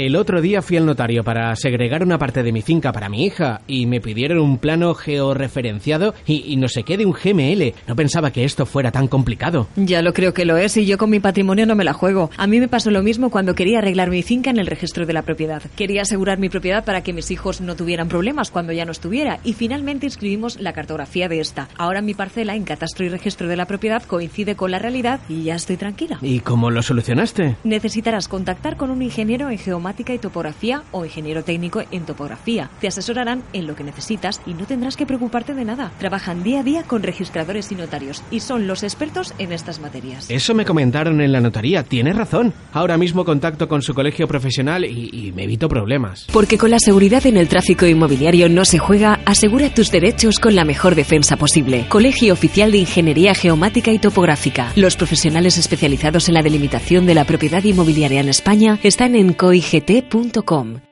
El otro día fui al notario para segregar una parte de mi finca para mi hija y me pidieron un plano georreferenciado y, y no sé qué de un GML. No pensaba que esto fuera tan complicado. Ya lo creo que lo es y yo con mi patrimonio no me la juego. A mí me pasó lo mismo cuando quería arreglar mi finca en el registro de la propiedad. Quería asegurar mi propiedad para que mis hijos no tuvieran problemas cuando ya no estuviera y finalmente inscribimos la cartografía de esta. Ahora mi parcela en catastro y registro de la propiedad coincide con la realidad y ya estoy tranquila. ¿Y cómo lo solucionaste? Necesitarás contactar con un ingeniero en geomática y topografía o ingeniero técnico en topografía. Te asesorarán en lo que necesitas y no tendrás que preocuparte de nada. Trabajan día a día con registradores y notarios y son los expertos en estas materias. Eso me comentaron en la notaría. Tienes razón. Ahora mismo contacto con su colegio profesional y, y me evito problemas. Porque con la seguridad en el tráfico inmobiliario no se juega, asegura tus derechos con la mejor defensa posible. Colegio Oficial de Ingeniería Geomática y Topográfica. Los profesionales especializados en la delimitación de la propiedad inmobiliaria en España están en coigt.com.